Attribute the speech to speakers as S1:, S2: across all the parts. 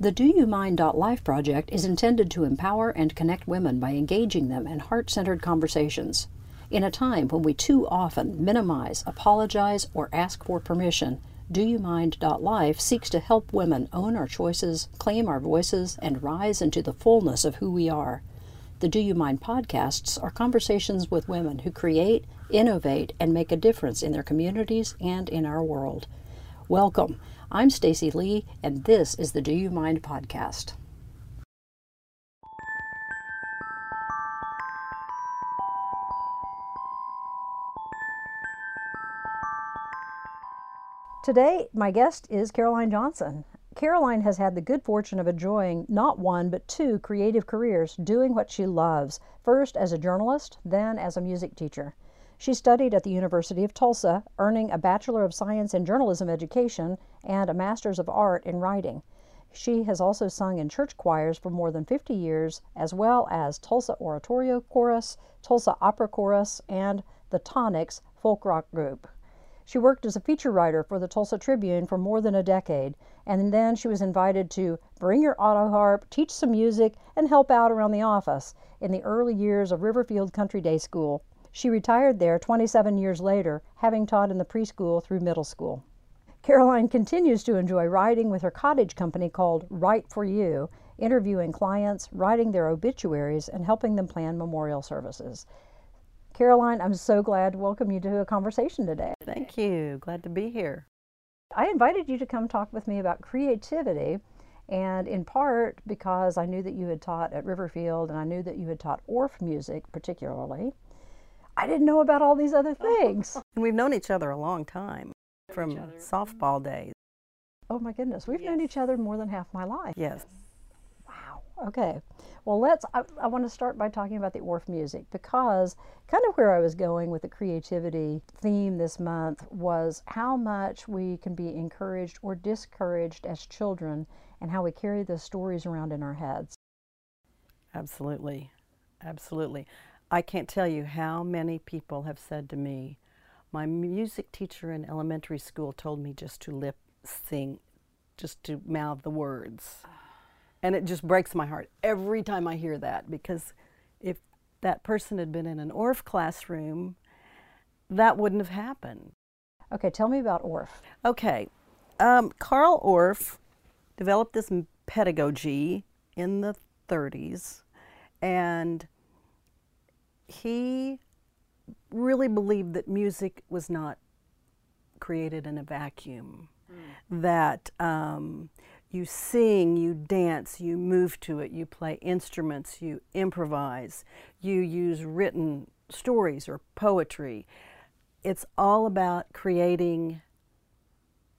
S1: The Do You Mind.life project is intended to empower and connect women by engaging them in heart centered conversations. In a time when we too often minimize, apologize, or ask for permission, Do You Mind.life seeks to help women own our choices, claim our voices, and rise into the fullness of who we are. The Do You Mind podcasts are conversations with women who create, innovate, and make a difference in their communities and in our world. Welcome. I'm Stacy Lee, and this is the Do You Mind podcast. Today, my guest is Caroline Johnson. Caroline has had the good fortune of enjoying not one but two creative careers doing what she loves, first as a journalist, then as a music teacher. She studied at the University of Tulsa, earning a Bachelor of Science in Journalism education and a Master's of Art in Writing. She has also sung in church choirs for more than 50 years, as well as Tulsa Oratorio Chorus, Tulsa Opera Chorus, and the Tonics folk rock group. She worked as a feature writer for the Tulsa Tribune for more than a decade, and then she was invited to bring your auto harp, teach some music, and help out around the office in the early years of Riverfield Country Day School. She retired there 27 years later, having taught in the preschool through middle school. Caroline continues to enjoy writing with her cottage company called Write for You, interviewing clients, writing their obituaries, and helping them plan memorial services. Caroline, I'm so glad to welcome you to a conversation today.
S2: Thank you. Glad to be here.
S1: I invited you to come talk with me about creativity, and in part because I knew that you had taught at Riverfield and I knew that you had taught Orff music particularly. I didn't know about all these other things.
S2: And we've known each other a long time from softball days.
S1: Oh my goodness, we've known each other more than half my life.
S2: Yes.
S1: Wow. Okay. Well, let's. I, I want to start by talking about the Orff music because kind of where I was going with the creativity theme this month was how much we can be encouraged or discouraged as children and how we carry those stories around in our heads.
S2: Absolutely. Absolutely. I can't tell you how many people have said to me, my music teacher in elementary school told me just to lip sing, just to mouth the words. And it just breaks my heart every time I hear that because if that person had been in an Orff classroom, that wouldn't have happened.
S1: Okay, tell me about Orff.
S2: Okay, um, Carl Orff developed this pedagogy in the 30s, and he really believed that music was not created in a vacuum. Mm. That um, you sing, you dance, you move to it, you play instruments, you improvise, you use written stories or poetry. It's all about creating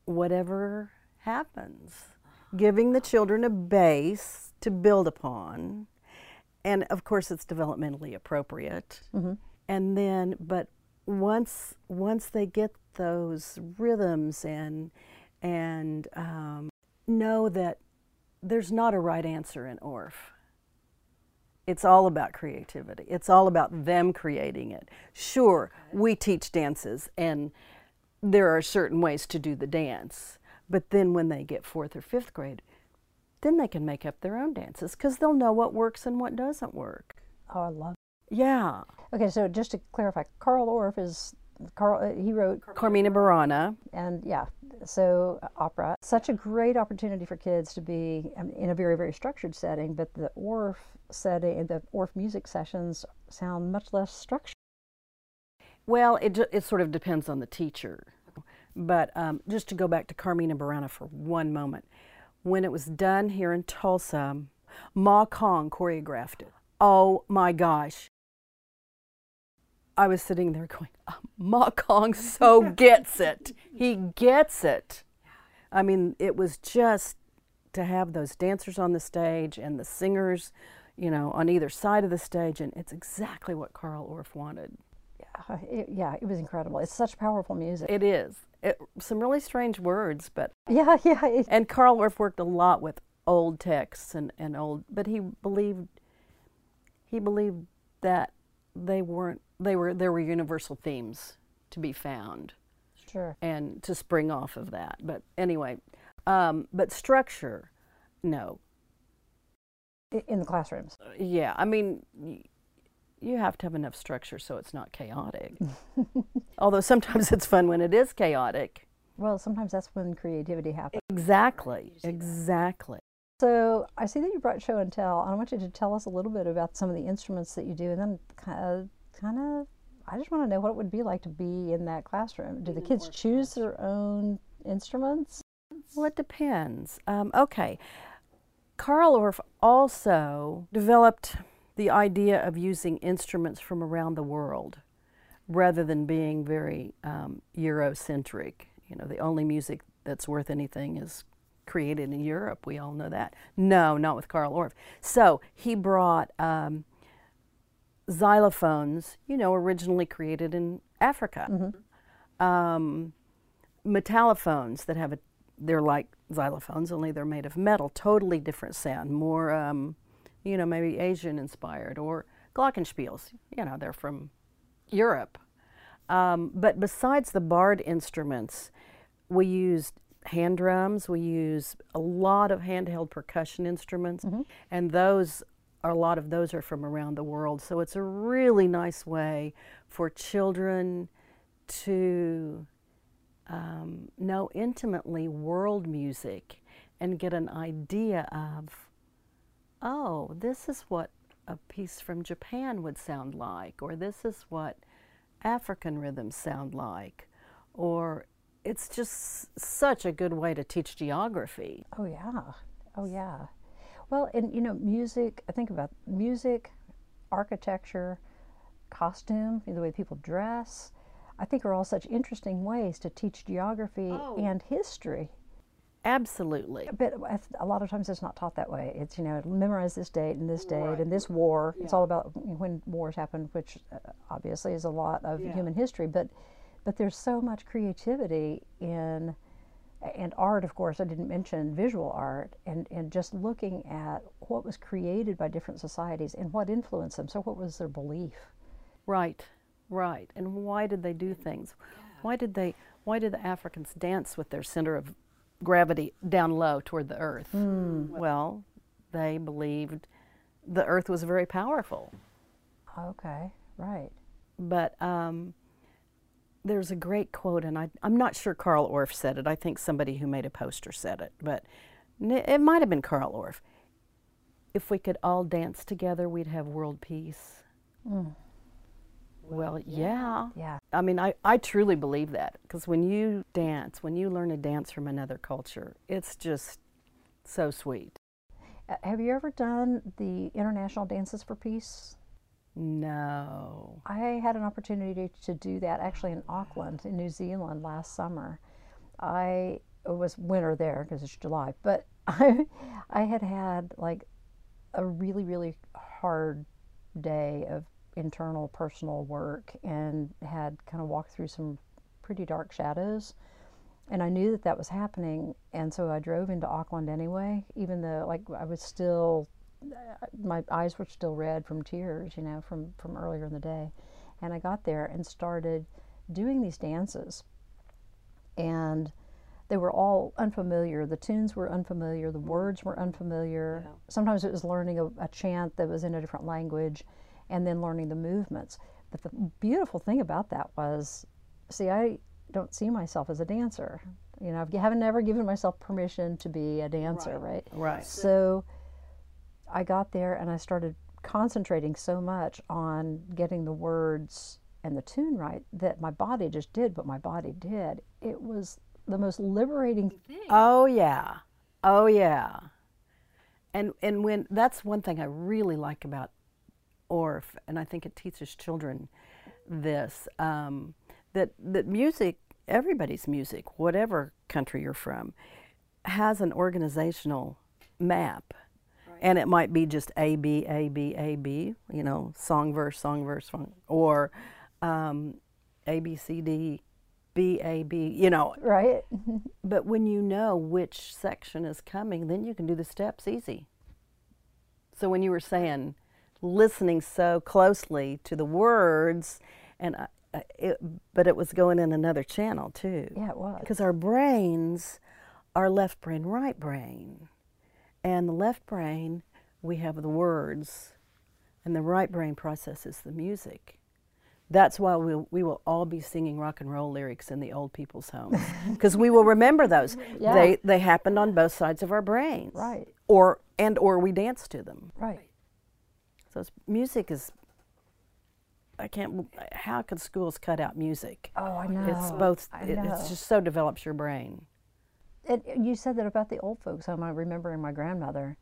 S2: whatever happens, giving the children a base to build upon and of course it's developmentally appropriate. Mm-hmm. and then but once once they get those rhythms and and um, know that there's not a right answer in orff it's all about creativity. It's all about them creating it. Sure we teach dances and there are certain ways to do the dance but then when they get fourth or fifth grade then they can make up their own dances because they'll know what works and what doesn't work.
S1: Oh, I love. It.
S2: Yeah.
S1: Okay, so just to clarify, Carl Orff is Carl. Uh, he wrote
S2: Carmina Burana,
S1: and yeah, so uh, opera. Such a great opportunity for kids to be um, in a very very structured setting, but the Orff setting, the Orff music sessions sound much less structured.
S2: Well, it it sort of depends on the teacher, but um, just to go back to Carmina Burana for one moment when it was done here in Tulsa, Ma Cong choreographed it. Oh my gosh. I was sitting there going, oh, Ma Cong so gets it. He gets it. I mean, it was just to have those dancers on the stage and the singers, you know, on either side of the stage, and it's exactly what Carl Orff wanted.
S1: Yeah, it, yeah, it was incredible. It's such powerful music.
S2: It is it, some really strange words, but
S1: yeah, yeah.
S2: And Carl Orff worked a lot with old texts and, and old, but he believed he believed that they weren't they were there were universal themes to be found.
S1: Sure.
S2: And to spring off of that, but anyway, um, but structure. no.
S1: in the classrooms.
S2: Yeah, I mean, you have to have enough structure so it's not chaotic. Although sometimes it's fun when it is chaotic.
S1: Well, sometimes that's when creativity happens.
S2: Exactly, exactly.
S1: So I see that you brought show and tell. and I want you to tell us a little bit about some of the instruments that you do, and then kind of, kind of I just want to know what it would be like to be in that classroom. Do the kids choose their own instruments?
S2: Well, it depends. Um, okay. Carl Orff also developed the idea of using instruments from around the world rather than being very um, Eurocentric. You know, the only music that's worth anything is created in Europe. We all know that. No, not with Carl Orff. So he brought um, xylophones, you know, originally created in Africa. Um, metallophones that have a, they're like xylophones, only they're made of metal. Totally different sound, more, um, you know, maybe Asian inspired, or glockenspiels. You know, they're from Europe. Um, but besides the barred instruments, we used hand drums. We use a lot of handheld percussion instruments, and those are, a lot of those are from around the world. So it's a really nice way for children to um, know intimately world music and get an idea of, oh, this is what a piece from Japan would sound like, or this is what African rhythms sound like, or it's just such a good way to teach geography.
S1: Oh yeah, oh yeah. Well, and you know, music. I think about music, architecture, costume, the way people dress. I think are all such interesting ways to teach geography
S2: Oh.
S1: and history.
S2: Absolutely.
S1: But a lot of times it's not taught that way. It's you know memorize this date and this date and this war. It's all about when wars happened, which uh, obviously is a lot of human history. But but there's so much creativity in and art. Of course, I didn't mention visual art and and just looking at what was created by different societies and what influenced them. So what was their belief?
S2: Right, right. And why did they do things? Why did they? Why did the Africans dance with their center of gravity down low toward the earth? Well, they believed the earth was very powerful.
S1: Okay, right.
S2: But um, there's a great quote, and I, I'm not sure Carl Orff said it. I think somebody who made a poster said it, but it might have been Carl Orff. If we could all dance together, we'd have world peace. Well, yeah.
S1: Yeah.
S2: I mean, I, I truly believe that because when you dance, when you learn a dance from another culture, it's just so sweet.
S1: Uh, Have you ever done the International Dances for Peace?
S2: No.
S1: I had an opportunity to do that actually in Auckland, in New Zealand, last summer. I it was winter there because it's July, but I I had had like a really really hard day of internal personal work and had kind of walked through some pretty dark shadows. And I knew that that was happening and so I drove into Auckland anyway even though like I was still my eyes were still red from tears you know from from earlier in the day. And I got there and started doing these dances. And they were all unfamiliar. The tunes were unfamiliar. The words were unfamiliar. Sometimes it was learning a, a chant that was in a different language and then learning the movements but the beautiful thing about that was see I don't see myself as a dancer you know I haven't ever given myself permission to be a dancer right
S2: Right.
S1: so I got there and I started concentrating so much on getting the words and the tune right that my body just did what my body did. It was the most liberating thing.
S2: Oh yeah, oh yeah. And and when that's one thing I really like about Orff, and I think it teaches children this um, that that music, everybody's music, whatever country you're from, has an organizational map. And it might be just A B A B A B, you know, song verse song verse song, or um, A B C D B A B, you know,
S1: Right?
S2: but when you know which section is coming, then you can do the steps easy. So when you were saying listening so closely to the words, and I, I- it, but it was going in another channel too.
S1: Yeah, it was.
S2: Because our brains are left brain, right brain, And the left brain, we have the words, and the right brain processes the music. That's why we'll, we will all be singing rock and roll lyrics in the old people's homes because we will remember those.
S1: Yeah.
S2: They they happened on both sides of our brains,
S1: Right.
S2: Or and or we dance to them.
S1: Right.
S2: So it's, music is. I can't. How could schools cut out music?
S1: Oh, I know.
S2: It's both.
S1: I
S2: It,
S1: know.
S2: it's just so develops your brain.
S1: And you said that about the old folks home. I remember my grandmother,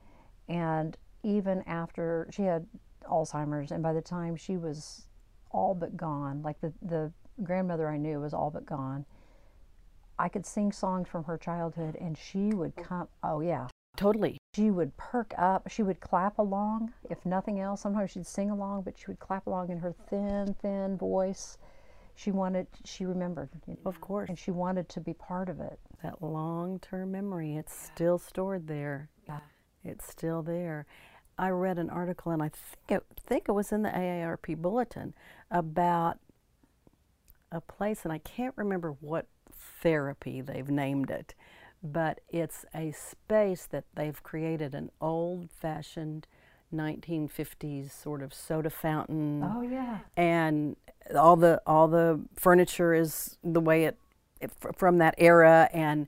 S1: and even after she had Alzheimer's, and by the time she was all but gone, like the the grandmother I knew was all but gone, I could sing songs from her childhood, and she would oh. come. Oh yeah,
S2: Totally.
S1: She would perk up. She would clap along, if nothing else. Sometimes she'd sing along, but she would clap along in her thin, thin voice. She wanted. She remembered, you know,
S2: Of course.
S1: and she wanted to be part of it.
S2: That long term memory, it's still stored there.
S1: Yeah.
S2: It's still there. I read an article, and I think it, think it was in the AARP bulletin about a place, and I can't remember what therapy they've named it, but it's a space that they've created an old fashioned 1950s sort of soda fountain
S1: Oh yeah.
S2: and all the all the furniture is the way it, it from that era and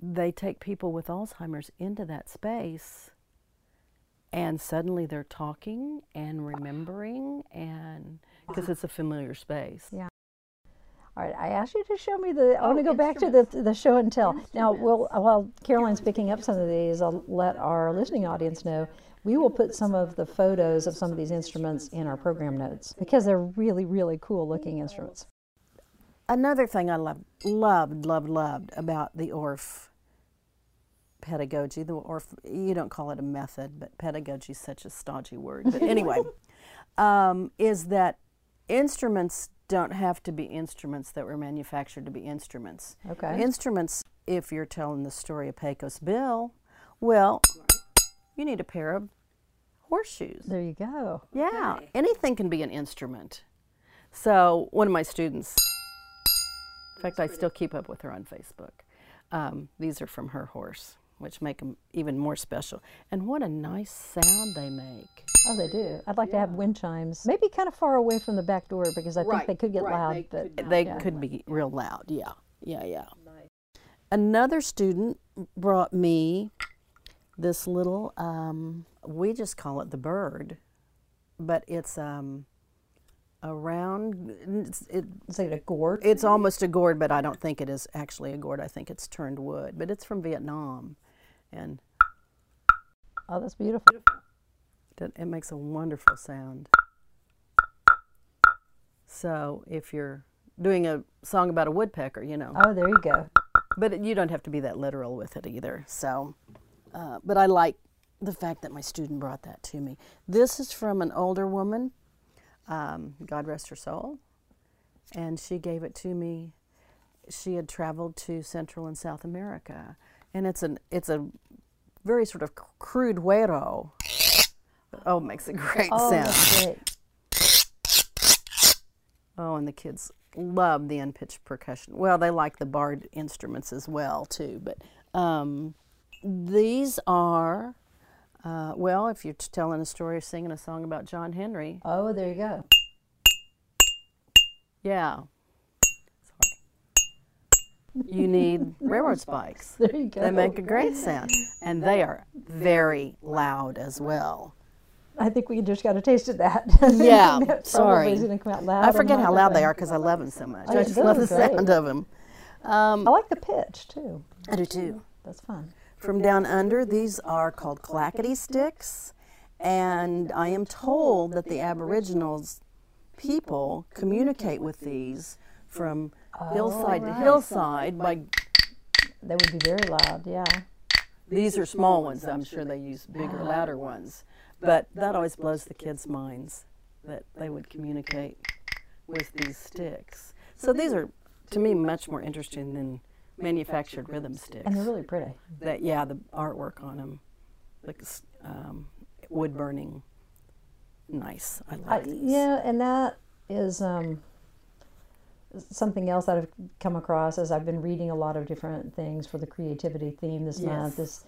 S2: they take people with alzheimer's into that space and suddenly they're talking and remembering and because it's a familiar space
S1: Yeah. All right, I asked you to show me the. I want to
S2: Oh,
S1: go back to the the show and tell. Now, we'll, while Caroline's picking up some of these, I'll let our listening audience know we will put some of the photos of some of these instruments in our program notes because they're really, really cool looking instruments.
S2: another thing i loved loved loved loved about the Orff pedagogy the Orff you don't call it a method but pedagogy is such a stodgy word but anyway um, is that instruments don't have to be instruments that were manufactured to be instruments
S1: Okay.
S2: instruments if you're telling the story of pecos bill well you need a pair of horseshoes
S1: There you go.
S2: yeah, anything can be an instrument. So one of my students, in fact, I still keep up with her on Facebook. Um, these are from her horse, which make them even more special. And what a nice sound they make.
S1: Oh, they do. I'd like to have wind chimes, maybe kind of far away from the back door because I think they could get
S3: right,
S1: loud.
S3: they
S1: but
S3: could
S2: They
S1: Yeah.
S2: could be real loud. Yeah, yeah, yeah. Another student brought me this little, um, we just call it the bird, but it's um, a round, it's, it,
S1: is it a gourd?
S2: It's almost a gourd, but I don't think it is actually a gourd. I think it's turned wood, but it's from Vietnam, and
S1: Oh, that's beautiful.
S2: it, it makes a wonderful sound. So if you're doing a song about a woodpecker, you know,
S1: Oh, there you go.
S2: but it, you don't have to be that literal with it either. So, uh, but I like the fact that my student brought that to me. This is from an older woman, um, God rest her soul, and she gave it to me. She had traveled to Central and South America, and it's an it's a very sort of crude güiro. Oh, makes a great
S1: Oh,
S2: sound.
S1: great.
S2: Oh, and the kids love the unpitched percussion. Well, they like the barred instruments as well too. But um, these are, uh, well, if you're telling a story or singing a song about John Henry,
S1: Oh, there you go.
S2: yeah. You need railroad spikes.
S1: There you go.
S2: They make a great sound, and they are very loud as well.
S1: I think we just got a taste of that.
S2: Yeah, sorry.
S1: is going to come out loud.
S2: I forget how loud they are because I love them so much.
S1: Oh,
S2: I just love the
S1: great.
S2: sound of them. Um,
S1: I like the pitch too.
S2: I do too.
S1: That's fun.
S2: From down under, these are called clackety sticks, and I am told that the Aboriginals people communicate with these from hillside to hillside by
S1: They would be very loud. Yeah.
S2: these are small ones. I'm sure they use bigger, louder ones, but that always blows the kids' minds that they would communicate with these sticks. So these are, to me, much more interesting than manufactured rhythm sticks.
S1: And they're really pretty.
S2: that yeah the artwork on them like s- um, wood burning nice i
S1: I,
S2: like these
S1: yeah, and that is um, something else that I've come across as I've been reading a lot of different things for the creativity theme this month. This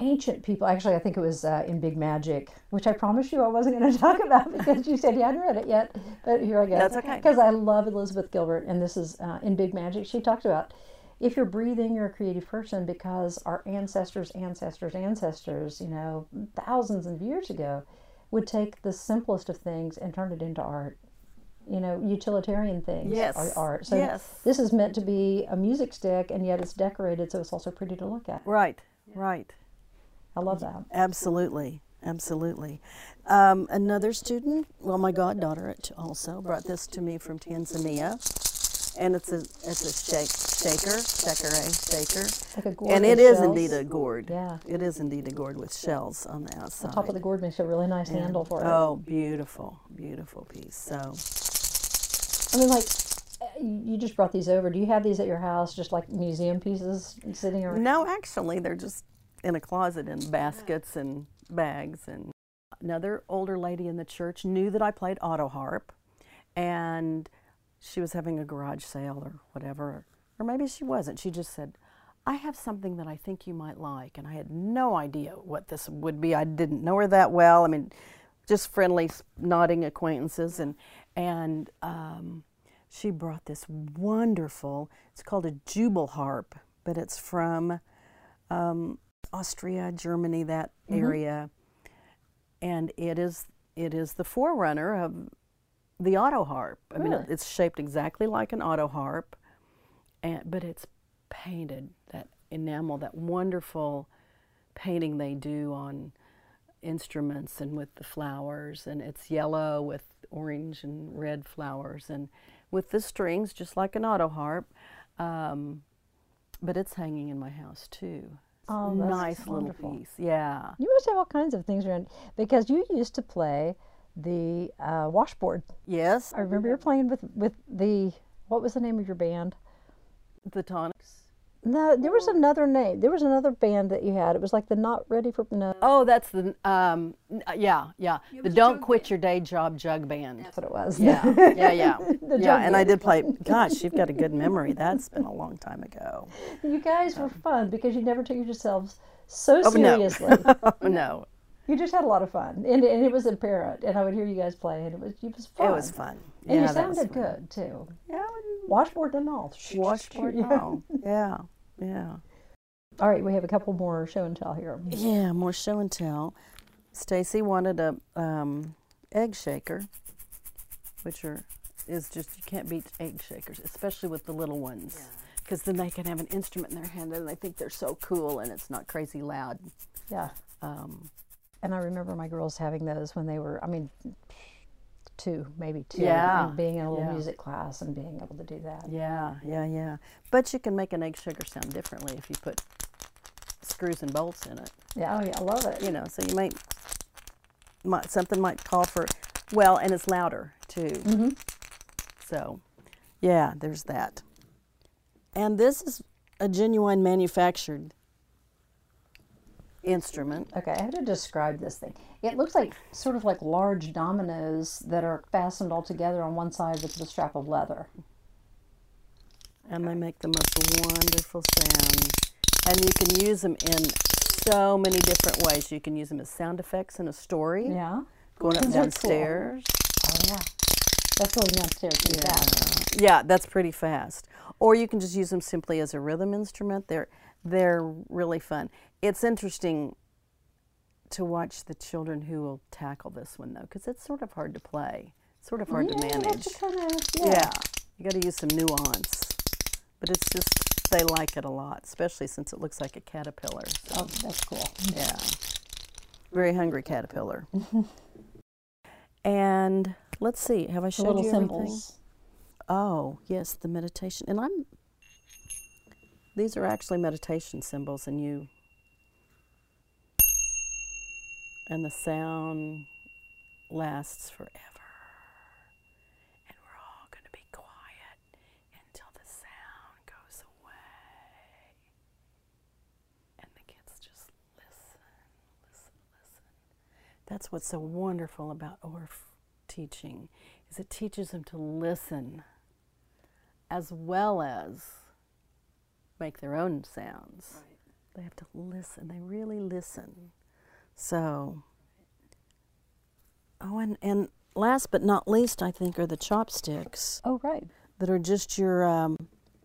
S1: ancient people. Actually, I think it was uh, in Big Magic, which I promised you I wasn't going to talk about because you said you hadn't read it yet. But here I go.
S2: That's okay.
S1: Because I love Elizabeth Gilbert, and this is uh, in Big Magic. She talks about if you're breathing, you're a creative person because our ancestors, ancestors, ancestors, you know, thousands of years ago, would take the simplest of things and turn it into art. You know, utilitarian things
S2: Yes.
S1: are art. So
S2: Yes.
S1: this is meant to be a music stick, and yet it's decorated, so it's also pretty to look at.
S2: Right, right.
S1: I love that.
S2: Absolutely, absolutely. Um, another student, well, my goddaughter also brought this to me from Tanzania, and it's a it's a shake shaker, shaker, eh, shaker,
S1: Like a gourd
S2: and it is
S1: shells.
S2: indeed a gourd.
S1: Yeah.
S2: it is indeed a gourd with shells on the outside.
S1: The top of the gourd makes a really nice handle for it.
S2: Oh, beautiful, beautiful piece. So
S1: I mean, like, you you just brought these over. Do you have these at your house, just like museum pieces sitting around?
S2: no, actually, they're just in a closet in baskets and bags. And another older lady in the church knew that I played auto harp, and she was having a garage sale or whatever, or maybe she wasn't. She just said, "I have something that I think you might like," and I had no idea what this would be. I didn't know her that well. I mean, just friendly, nodding acquaintances, and and um, she brought this wonderful. It's called a jubal harp, but it's from um, Austria, Germany, that area, and it is it is the forerunner of the auto harp. I mean,
S1: Really?
S2: it, it's shaped exactly like an auto harp, and but it's painted that enamel, that wonderful painting they do on instruments and with the flowers, and it's yellow with orange and red flowers, and with the strings, just like an auto harp. Um, but it's hanging in my house too.
S1: Oh,
S2: nice
S1: wonderful.
S2: little piece. Yeah.
S1: You must have all kinds of things around because you used to play the uh, washboard.
S2: Yes.
S1: I remember you were playing with with the what was the name of your band?
S2: The tonics.
S1: No, there was another name. There was another band that you had. It was like the Not Ready for No.
S2: Oh, that's the um. uh, Yeah, yeah. The Don't Quit Your Day Job Jug Band.
S1: That's what it was.
S2: Yeah, yeah, yeah.
S1: The
S2: yeah,
S1: jug
S2: and I did play. Gosh, you've got a good memory. That's been a long time ago.
S1: you guys were fun because you never took yourselves so
S2: Oh, no.
S1: seriously.
S2: no,
S1: You just had a lot of fun, and, and it was apparent. And I would hear you guys play, and it was it was fun.
S2: it was fun.
S1: And
S2: yeah,
S1: you sounded good too.
S2: Yeah,
S1: Washboard and all.
S2: washboard.
S1: Yeah.
S2: now. Yeah, yeah.
S1: All right, we have a couple more show and tell here.
S2: Yeah, more show and tell. Stacy wanted a um, egg shaker, which are is just you can't beat egg shakers, especially with the little ones, because then they can have an instrument in their hand and they think they're so cool and it's not crazy loud.
S1: Yeah.
S2: Um,
S1: And I remember my girls having those when they were, I mean, two, maybe two.
S2: Yeah,
S1: And being in a little
S2: yeah.
S1: music class and being able to do that.
S2: yeah, yeah, yeah. But you can make an egg shaker sound differently if you put screws and bolts in it.
S1: Yeah, oh yeah, I love it.
S2: You know, so you might, might something might call for, well, and it's louder too.
S1: Mm-hmm.
S2: So, yeah, there's that. And this is a genuine manufactured instrument.
S1: Okay, I have to describe this thing. It looks like sort of like large dominoes that are fastened all together on one side with the strap of leather.
S2: and they make the most wonderful sound. And you can use them in so many different ways. You can use them as sound effects in a story,
S1: Yeah.
S2: going up
S1: are cool.
S2: downstairs.
S1: Oh yeah. That's going downstairs pretty fast.
S2: Yeah, that's pretty fast. Or you can just use them simply as a rhythm instrument. They're they're really fun. It's interesting to watch the children who will tackle this one though, because it's sort of hard to play, sort of hard to manage.
S1: kind of
S2: Yeah.
S1: yeah.
S2: you got to use some nuance. But it's just they like it a lot, especially since it looks like a caterpillar. So,
S1: Oh, that's cool.
S2: yeah, very hungry caterpillar. and let's see, have I
S1: The
S2: showed
S1: little
S2: you everything?
S1: cymbals.
S2: Oh, yes, the meditation. And I'm these are actually meditation cymbals and you and the sound lasts forever. And we're all going to be quiet until the sound goes away. And the kids just listen, listen, listen. That's what's so wonderful about Orff teaching is it teaches them to listen as well as make their own sounds. they have to listen. They really listen. So, oh, and, and last but not least, I think, are the chopsticks
S1: Oh, right.
S2: that are just your um,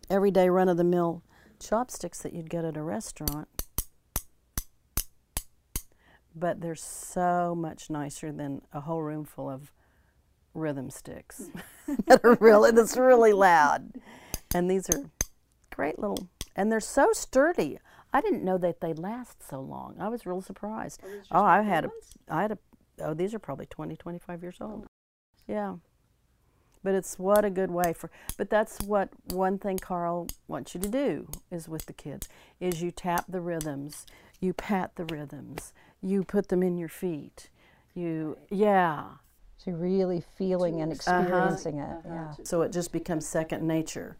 S2: everyday run of the mill chopsticks that you'd get at a restaurant. But they're so much nicer than a whole room full of rhythm sticks that are really that's really loud. And these are great little and they're so sturdy. I didn't know that they last so long. I was real surprised. Oh, I had a I had a oh these are probably 20 25 years old. Yeah. But it's what a good way for but that's what one thing Carl wants you to do is with the kids is you tap the rhythms, you pat the rhythms, you put them in your feet. You yeah.
S1: So you're really feeling and experiencing it. Yeah.
S2: So it just becomes second nature.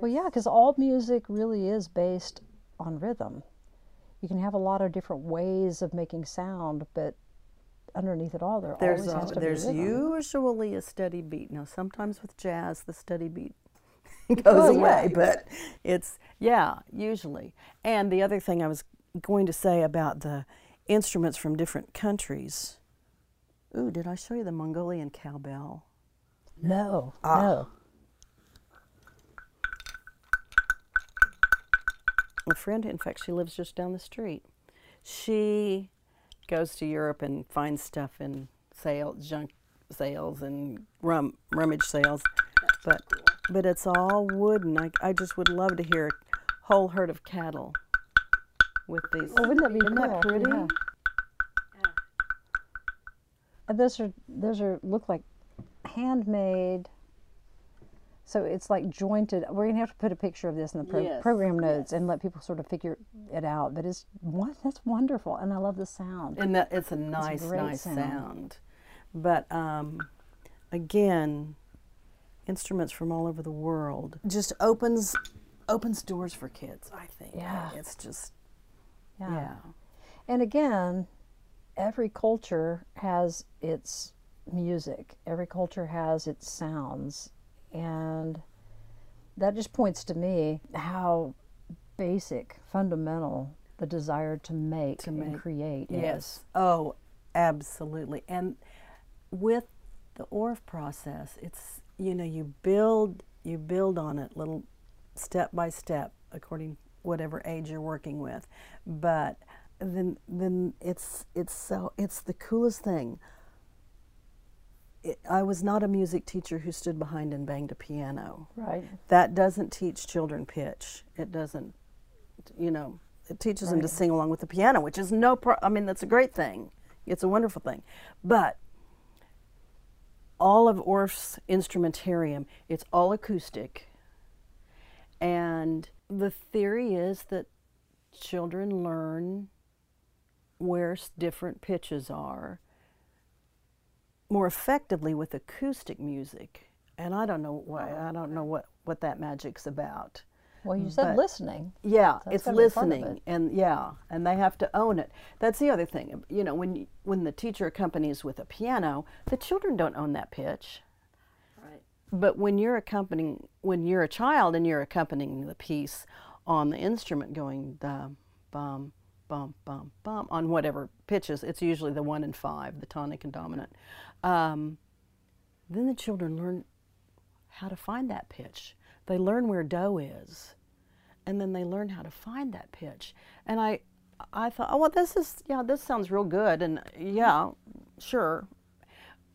S1: Well, yeah, because all music really is based on rhythm. You can have a lot of different ways of making sound, but underneath it all, there
S2: There's
S1: always
S2: a,
S1: has to
S2: there's
S1: be
S2: usually a steady beat. Now sometimes with jazz the steady beat goes
S1: Oh, yeah.
S2: away, but it's yeah, usually. And the other thing I was going to say about the instruments from different countries. Ooh, did I show you the Mongolian cowbell?
S1: No,
S2: Ah.
S1: no.
S2: A friend, in fact, she lives just down the street. She goes to Europe and finds stuff in sale, junk sales and rum, rummage sales, but but it's all wooden. I, I just would love to hear a whole herd of cattle with these.
S1: Oh, wouldn't that be
S2: Isn't that
S1: cool?
S2: pretty?
S1: Yeah. And those are those are look like handmade. So it's like jointed. We're gonna have to put a picture of this in the pro-
S2: Yes,
S1: program notes and let people sort of figure it out. But it's what that's wonderful, and I love the sound.
S2: And that it's a nice,
S1: great
S2: nice
S1: sound.
S2: sound. But um, again, instruments from all over the world just opens opens doors for kids. I think.
S1: Yeah.
S2: It's just
S1: Yeah.
S2: yeah.
S1: And again, every culture has its music. Every culture has its sounds, and that just points to me how basic, fundamental the desire to make and
S2: make.
S1: create is.
S2: Yes. Oh, absolutely. And with the Orff process, it's you know you build you build on it little step by step according whatever age you're working with, but then then it's it's so it's the coolest thing. It, I was not a music teacher who stood behind and banged a piano.
S1: Right.
S2: That doesn't teach children pitch. It doesn't, you know, it teaches them to sing along with the piano, which is no pro- I mean, that's a great thing. It's a wonderful thing. But all of Orff's instrumentarium, it's all acoustic. And the theory is that children learn where different pitches are more effectively with acoustic music. And I don't know why. Oh. I don't know what, what that magic's about.
S1: Well, you mm, said
S2: But-
S1: listening.
S2: Yeah, it's
S1: gotta be part of
S2: listening,
S1: it.
S2: and yeah, and they have to own it. That's the other thing. You know, when when the teacher accompanies with a piano, the children don't own that pitch.
S3: Right.
S2: But when you're accompanying, when you're a child and you're accompanying the piece on the instrument, going da bum bum bum bum on whatever pitches, it's usually the one and five, the tonic and dominant. Um, then the children learn how to find that pitch. They learn where do is, and then they learn how to find that pitch. And I, I thought, oh well, this is yeah, this sounds real good, and yeah, sure,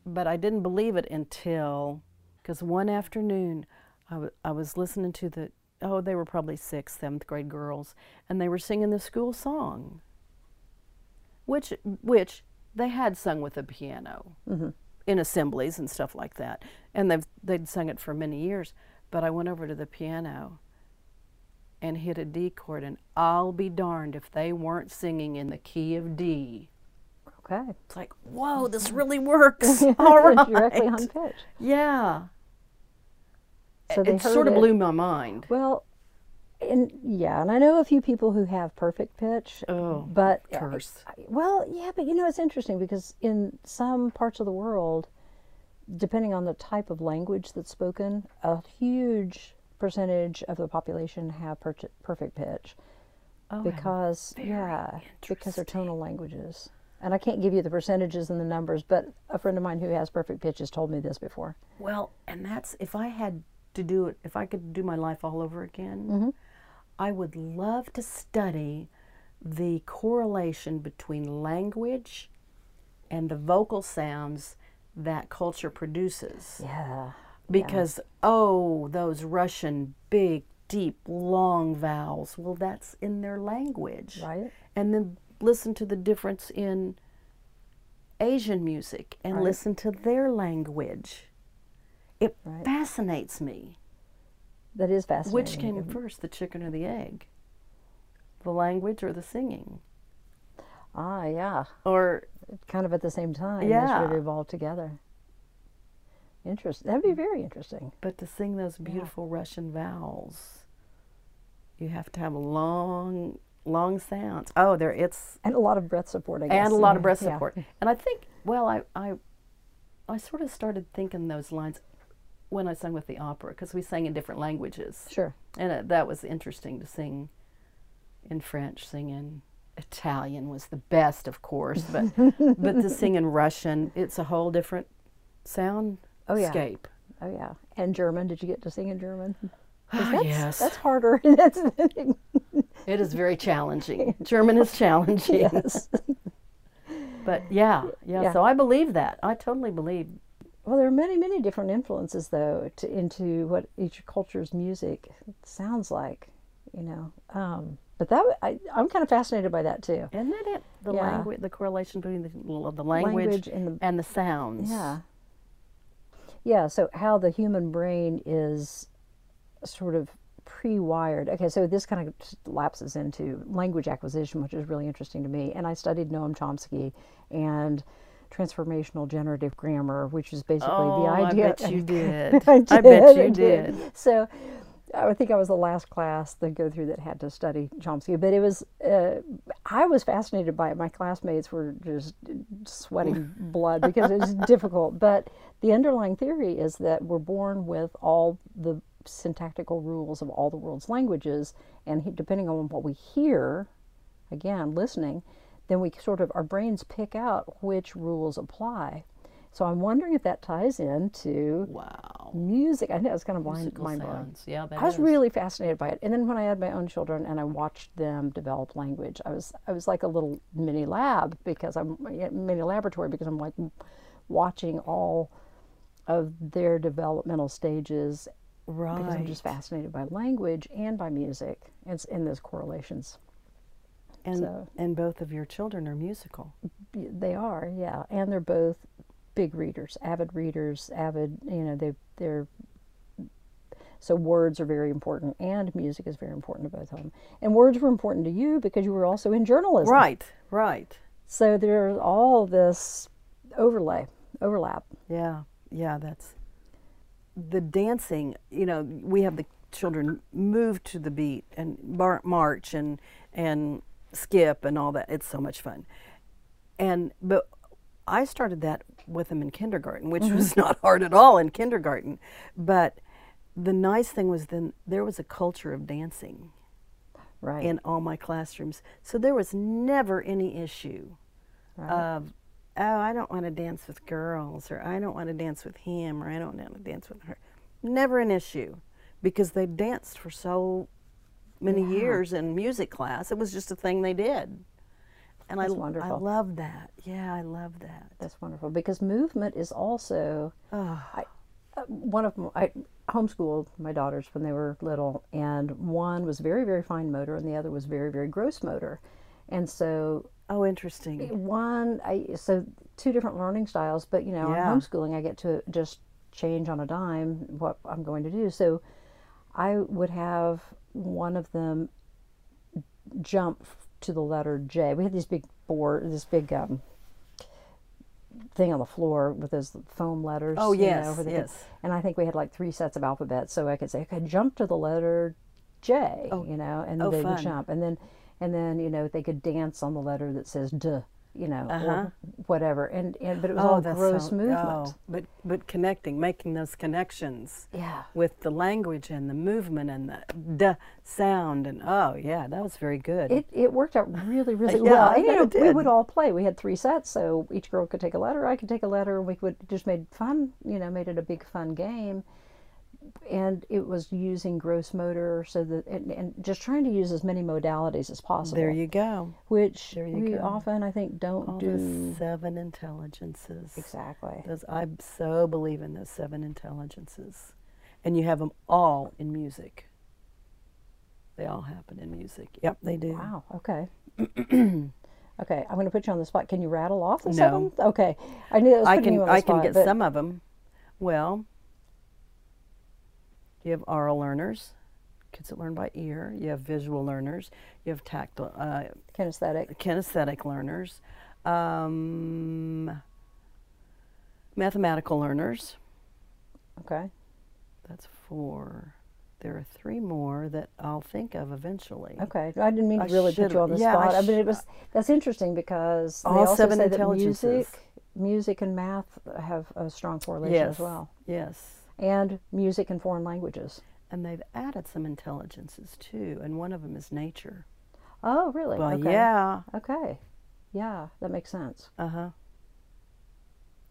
S2: but I didn't believe it until because one afternoon I I was listening to the oh they were probably sixth seventh grade girls and they were singing the school song. Which which they had sung with a piano in assemblies and stuff like that. And they've they'd sung it for many years. But I went over to the piano and hit a D chord and I'll be darned if they weren't singing in the key of D.
S1: Okay.
S2: it's like whoa this really works. All right
S1: Directly on pitch.
S2: yeah
S1: So
S2: it sort of
S1: it.
S2: blew my mind
S1: Well, and yeah, and I know a few people who have perfect pitch.
S2: Oh,
S1: but uh,
S2: curse.
S1: I- well, yeah, but you know it's interesting because in some parts of the world, depending on the type of language that's spoken, a huge percentage of the population have per- perfect pitch.
S2: Oh,
S1: because yeah, because they're tonal languages. And I can't give you the percentages and the numbers, but a friend of mine who has perfect pitch has told me this before.
S2: Well, and that's if I had to do it, if I could do my life all over again, mm-hmm. I would love to study the correlation between language and the vocal sounds that culture produces.
S1: Yeah.
S2: Because, oh, those Russian big, deep, long vowels, well, that's in their language.
S1: Right.
S2: And then listen to the difference in Asian music and
S1: Right.
S2: listen to their language. It
S1: Right.
S2: fascinates me.
S1: That is fascinating.
S2: Which came first, the chicken or the egg? The language or the singing?
S1: Ah, yeah.
S2: Or,
S1: Kind of at the same time. They
S2: Yeah.
S1: of evolved together. Interesting. That'd be very interesting.
S2: but to sing those beautiful Russian vowels, you have to have long, long sounds. Oh, there, it's
S1: And a lot of breath support, I guess.
S2: and a lot of
S1: Yeah,
S2: breath
S1: yeah.
S2: support. And I think, well, I, I, I sort of started thinking those lines when I sang with the opera because we sang in different languages,
S1: Sure.
S2: and it, that was interesting to sing in French, sing in Italian was the best, of course, but but to sing in Russian, it's a whole different sound
S1: Oh, yeah.
S2: scape.
S1: Oh, yeah. And German. Did you get to sing in German?
S2: Ah,
S1: that's,
S2: yes.
S1: That's harder. that's,
S2: It is very challenging. German is challenging.
S1: yes.
S2: But yeah, yeah,
S1: Yeah.
S2: So I believe that. I totally believe.
S1: Well, there are many, many different influences, though, to, into what each culture's music sounds like, you know. Um, but that I, I'm kind of fascinated by that too.
S2: Isn't that it? The
S1: Yeah.
S2: language, the correlation between the, the language,
S1: Language and the
S2: and the sounds.
S1: yeah, yeah. So how the human brain is sort of pre-wired. Okay, so this kind of lapses into language acquisition, which is really interesting to me. And I studied Noam Chomsky and transformational generative grammar, which is basically
S2: Oh,
S1: the idea.
S2: I bet you did.
S1: I
S2: I bet you
S1: I
S2: did.
S1: So I think I was the last class to go through that had to study Chomsky, but it was uh, I was fascinated by it. My classmates were just sweating blood because it was difficult. But the underlying theory is that we're born with all the syntactical rules of all the world's languages, and depending on what we hear, again listening, then we sort of our brains pick out which rules apply. So I'm wondering if that ties into
S2: Wow.
S1: music. I know it's kind of mind,
S2: Musical
S1: mind blowing.
S2: Yeah, that
S1: I was
S2: is.
S1: really fascinated by it. And then when I had my own children and I watched them develop language, I was I was like a little mini lab because I'm mini laboratory because I'm like watching all of their developmental stages
S2: right.
S1: because I'm just fascinated by language and by music and s- and those correlations.
S2: And
S1: so-
S2: and both of your children are musical.
S1: They are, yeah, and they're both big readers, avid readers, avid. You know, they they're so words are very important, and music is very important to both of them. And words were important to you because you were also in journalism,
S2: Right. Right.
S1: So there's all this overlay, overlap.
S2: Yeah. Yeah. That's the dancing. You know, we have the children move to the beat and march and and skip and all that. It's so much fun. And but I started that with them in kindergarten, which mm-hmm. was not hard at all in kindergarten. But the nice thing was then there was a culture of dancing
S1: Right.
S2: in all my classrooms. So there was never any issue
S1: right.
S2: of, oh, I don't want to dance with girls, or I don't want to dance with him, or I don't want to dance with her. Never an issue because they danced for so many
S1: Yeah.
S2: years in music class. It was just a thing they did. And
S1: That's
S2: I, I love that. Yeah, I love that.
S1: That's wonderful because movement is also
S2: Oh,
S1: uh, one of my, I homeschooled my daughters when they were little, and one was very, very fine motor, and the other was very, very gross motor. And so
S2: oh, interesting.
S1: one, I so two different learning styles, but you know,
S2: Yeah.
S1: on homeschooling, I get to just change on a dime what I'm going to do. So I would have one of them jump to the letter J. We had these big board, this big um, thing on the floor with those foam letters.
S2: Oh,
S1: you know,
S2: yes,
S1: could-
S2: yes.
S1: and I think we had like three sets of alphabets, so I could say, okay, jump to the letter J,
S2: Oh.
S1: you know, and
S2: Oh,
S1: they
S2: fun.
S1: would jump, and then, and then you know they could dance on the letter that says D, you know,
S2: Uh-huh.
S1: or whatever. And, and but it was
S2: Oh,
S1: all gross
S2: sound-
S1: movement.
S2: oh, but but connecting, making those connections
S1: Yeah.
S2: with the language and the movement and the d sound and oh yeah, that was very good.
S1: It, it worked out really, really
S2: Yeah,
S1: well. And, you know,
S2: it
S1: we would all play. We had three sets, so each girl could take a letter. I could take a letter, and we would just made fun. You know, made it a big fun game. And it was using gross motor, so that and, and just trying to use as many modalities as possible.
S2: there you go.
S1: which
S2: you
S1: we
S2: go.
S1: often, I think, don't
S2: All
S1: do
S2: seven intelligences.
S1: exactly.
S2: Those I so believe in those seven intelligences, and you have them all in music. They all happen in music. Yep, they do.
S1: Wow. Okay. okay. I'm going to put you on the spot. Can you rattle off the
S2: No.
S1: seven? Okay. I knew that was
S2: I can
S1: you on the
S2: I
S1: spot.
S2: can get some of them. Well, you have oral learners, kids that learn by ear. You have visual learners. You have tactile, uh,
S1: kinesthetic.
S2: kinesthetic learners, um, mathematical learners.
S1: Okay.
S2: That's four. There are three more that I'll think of eventually.
S1: Okay. I didn't mean to
S2: I
S1: really put you on the
S2: yeah, I
S1: spot. I mean, it was that's interesting because they also
S2: seven
S1: say that music, music and math have a strong correlation
S2: Yes.
S1: as well,
S2: Yes.
S1: And music and foreign languages.
S2: And they've added some intelligences too, and one of them is nature.
S1: Oh, really?
S2: Well,
S1: okay.
S2: yeah.
S1: Okay. Yeah, that makes sense.
S2: Uh huh.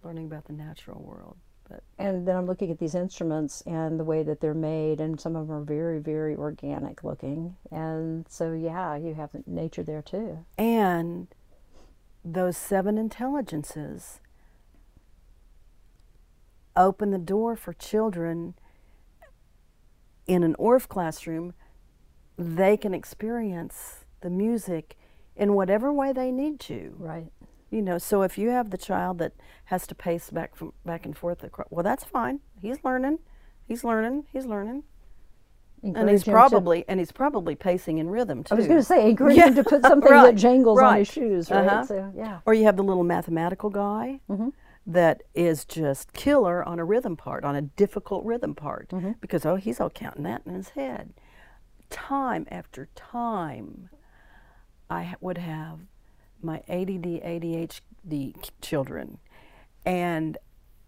S2: Learning about the natural world. But
S1: And then I'm looking at these instruments and the way that they're made, and some of them are very, very organic looking. And so, yeah, you have nature there too.
S2: and those seven intelligences open the door for children in an Orff classroom. They can experience the music in whatever way they need to.
S1: Right.
S2: You know, so if you have the child that has to pace back from back and forth, acro- well, that's fine. He's learning, he's learning, he's learning, and he's
S1: him to-
S2: probably and he's probably pacing in rhythm too.
S1: I was going to say, encourage
S2: Yeah,
S1: him to put something
S2: right,
S1: that jangles on his shoes, right?
S2: Uh-huh.
S1: So, yeah.
S2: Or you have the little mathematical guy
S1: Mm-hmm.
S2: That is just killer on a rhythm part, on a difficult rhythm part,
S1: Mm-hmm.
S2: because oh, he's all counting that in his head. Time after time, I would have my ADD, ADHD children, and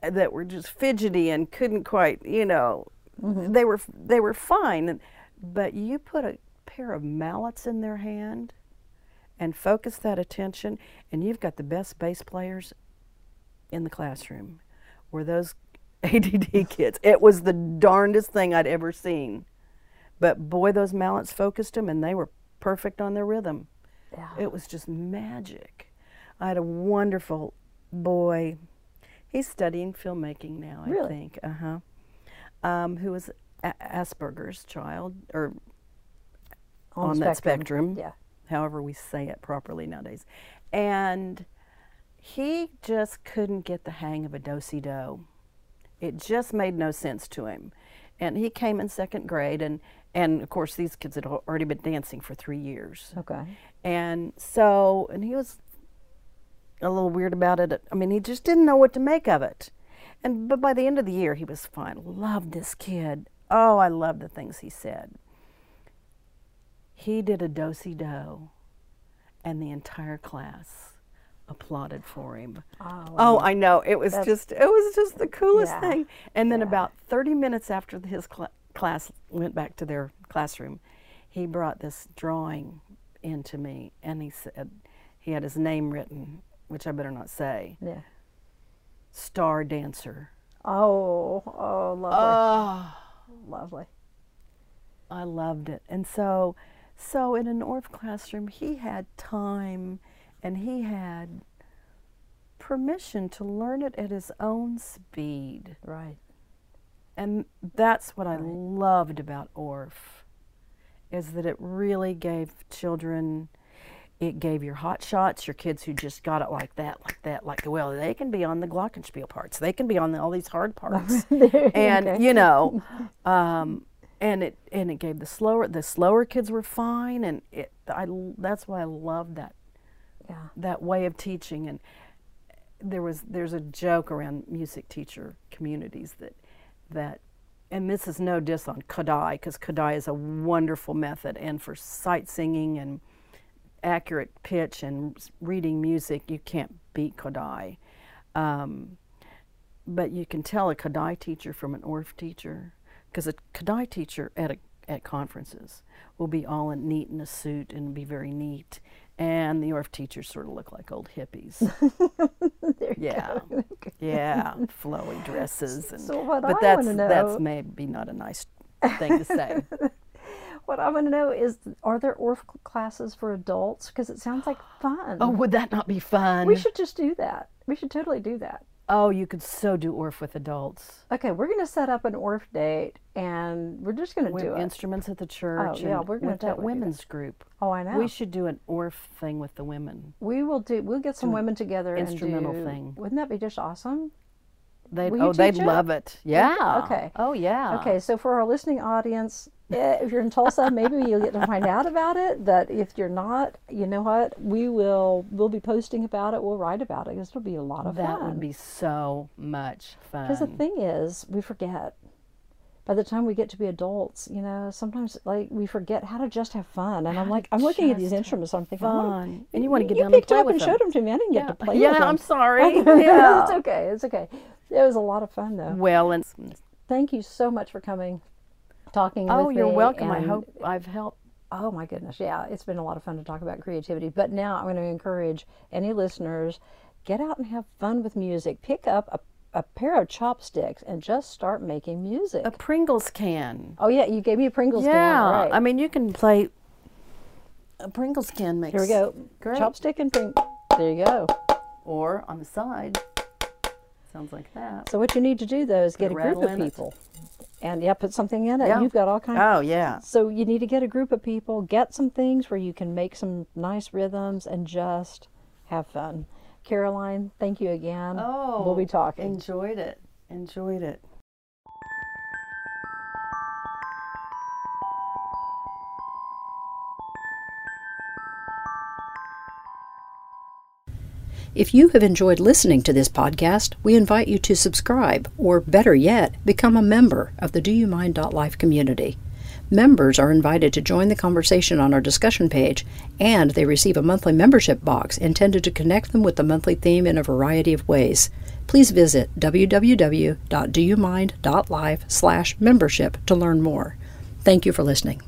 S2: that were just fidgety and couldn't quite, you know,
S1: Mm-hmm.
S2: they were they were fine, but you put a pair of mallets in their hand and focus that attention, and you've got the best bass players in the classroom. Were those ADD kids? It was the darndest thing I'd ever seen. But boy, those mallets focused them, and they were perfect on their rhythm.
S1: Yeah.
S2: It was just magic. I had a wonderful boy. He's studying filmmaking now, I
S1: Really?
S2: think. Uh huh. Um, who was a- Asperger's child, or on,
S1: the
S2: that spectrum,
S1: Yeah.
S2: however we say it properly nowadays. And he just couldn't get the hang of a do-si do. It just made no sense to him. And he came in second grade, and, and of course, these kids had already been dancing for three years.
S1: Okay.
S2: And so, and he was a little weird about it. I mean, he just didn't know what to make of it. And but by the end of the year, he was fine. Loved this kid. Oh, I love the things he said. He did a do-si do, and the entire class applauded for him.
S1: Oh,
S2: Oh, I know. It was just it was just the coolest
S1: Yeah,
S2: thing. And then
S1: yeah.
S2: about 30 minutes after his cl- class went back to their classroom, he brought this drawing into me and he said he had his name written, which I better not say.
S1: yeah.
S2: Star Dancer.
S1: Oh, oh, lovely.
S2: Oh,
S1: lovely.
S2: I loved it. And so so in an Orff classroom, he had time and he had permission to learn it at his own speed.
S1: Right.
S2: And that's what I
S1: Right.
S2: loved about Orff, is that it really gave children, it gave your hot shots, your kids who just got it like that, like that, like well, they can be on the glockenspiel parts, they can be on the, all these hard parts, and
S1: Okay.
S2: you know, um, and it and it gave the slower the slower kids were fine, and it I that's why I love that
S1: Yeah.
S2: that way of teaching and there was there's a joke around music teacher communities that that and this is no diss on Kodály because Kodály is a wonderful method and for sight singing and accurate pitch and reading music, you can't beat Kodály. Um, but you can tell a Kodály teacher from an Orff teacher, because a Kodály teacher at a, at conferences will be all in neat in a suit and be very neat, and the Orff teachers sort of look like old hippies. yeah, yeah, flowy dresses and.
S1: So what
S2: but
S1: I
S2: that's
S1: know-
S2: that's maybe not a nice thing to say.
S1: What I want to know is, are there Orff classes for adults? Because it sounds like oh, fun.
S2: oh, would that not be fun?
S1: we should just do that. We should totally do that.
S2: Oh, you could so do Orff with adults.
S1: Okay, we're going to set up an Orff date, and we're just going to do it.
S2: instruments at the oh, church.
S1: yeah,
S2: and
S1: we're gonna
S2: with that
S1: do
S2: women's group.
S1: Oh, I know.
S2: We should do an Orff thing with the women.
S1: We will do. We'll get some women together
S2: instrumental
S1: and do,
S2: thing.
S1: Wouldn't that be just awesome?
S2: They
S1: Will
S2: oh, they'd
S1: it?
S2: love it. Yeah.
S1: Okay.
S2: Oh yeah.
S1: Okay, so for our listening audience, eh, if you're in Tulsa, maybe you'll get to find out about it. But if you're not, you know what? We will. We'll be posting about it. We'll write about it. It'll be a lot of
S2: That
S1: fun.
S2: That would be so much fun.
S1: Because the thing is, we forget. By the time we get to be adults, you know, sometimes like we forget how to just have fun. And I'm like, I'm looking at these instruments. I'm thinking,
S2: fun. And you wanna get
S1: you
S2: down and
S1: picked
S2: play
S1: up
S2: with
S1: and
S2: them.
S1: showed them to me. I didn't get to play
S2: yeah,
S1: with them.
S2: I'm sorry. yeah.
S1: it's okay. It's okay. It was a lot of fun though.
S2: Well, and
S1: Thank you so much for coming, talking
S2: oh, you're
S1: me,
S2: welcome. I hope I've helped.
S1: Oh my goodness, yeah, it's been a lot of fun to talk about creativity. But now I'm going to encourage any listeners get out and have fun with music. Pick up a, a pair of chopsticks and just start making music.
S2: A Pringles can.
S1: oh yeah, you gave me a Pringles
S2: yeah.
S1: can. Right.
S2: I mean, you can play. A Pringles can makes.
S1: Here we go.
S2: Great.
S1: Chopstick and pring. There you go.
S2: Or on the side. Sounds like that.
S1: So what you need to do though is get a
S2: a
S1: group of
S2: in it.
S1: people, and yeah, put something in it.
S2: Yeah.
S1: You've got all kinds.
S2: Oh yeah.
S1: So you need to get a group of people, get some things where you can make some nice rhythms and just have fun. Caroline, thank you again.
S2: Oh,
S1: we'll be oh, talking.
S2: Enjoyed it. Enjoyed it.
S3: If you have enjoyed listening to this podcast, we invite you to subscribe, or better yet, become a member of the Do You Mind Life community. Members are invited to join the conversation on our discussion page, and they receive a monthly membership box intended to connect them with the monthly theme in a variety of ways. Please visit www.doyoumind.life/membership to learn more. Thank you for listening.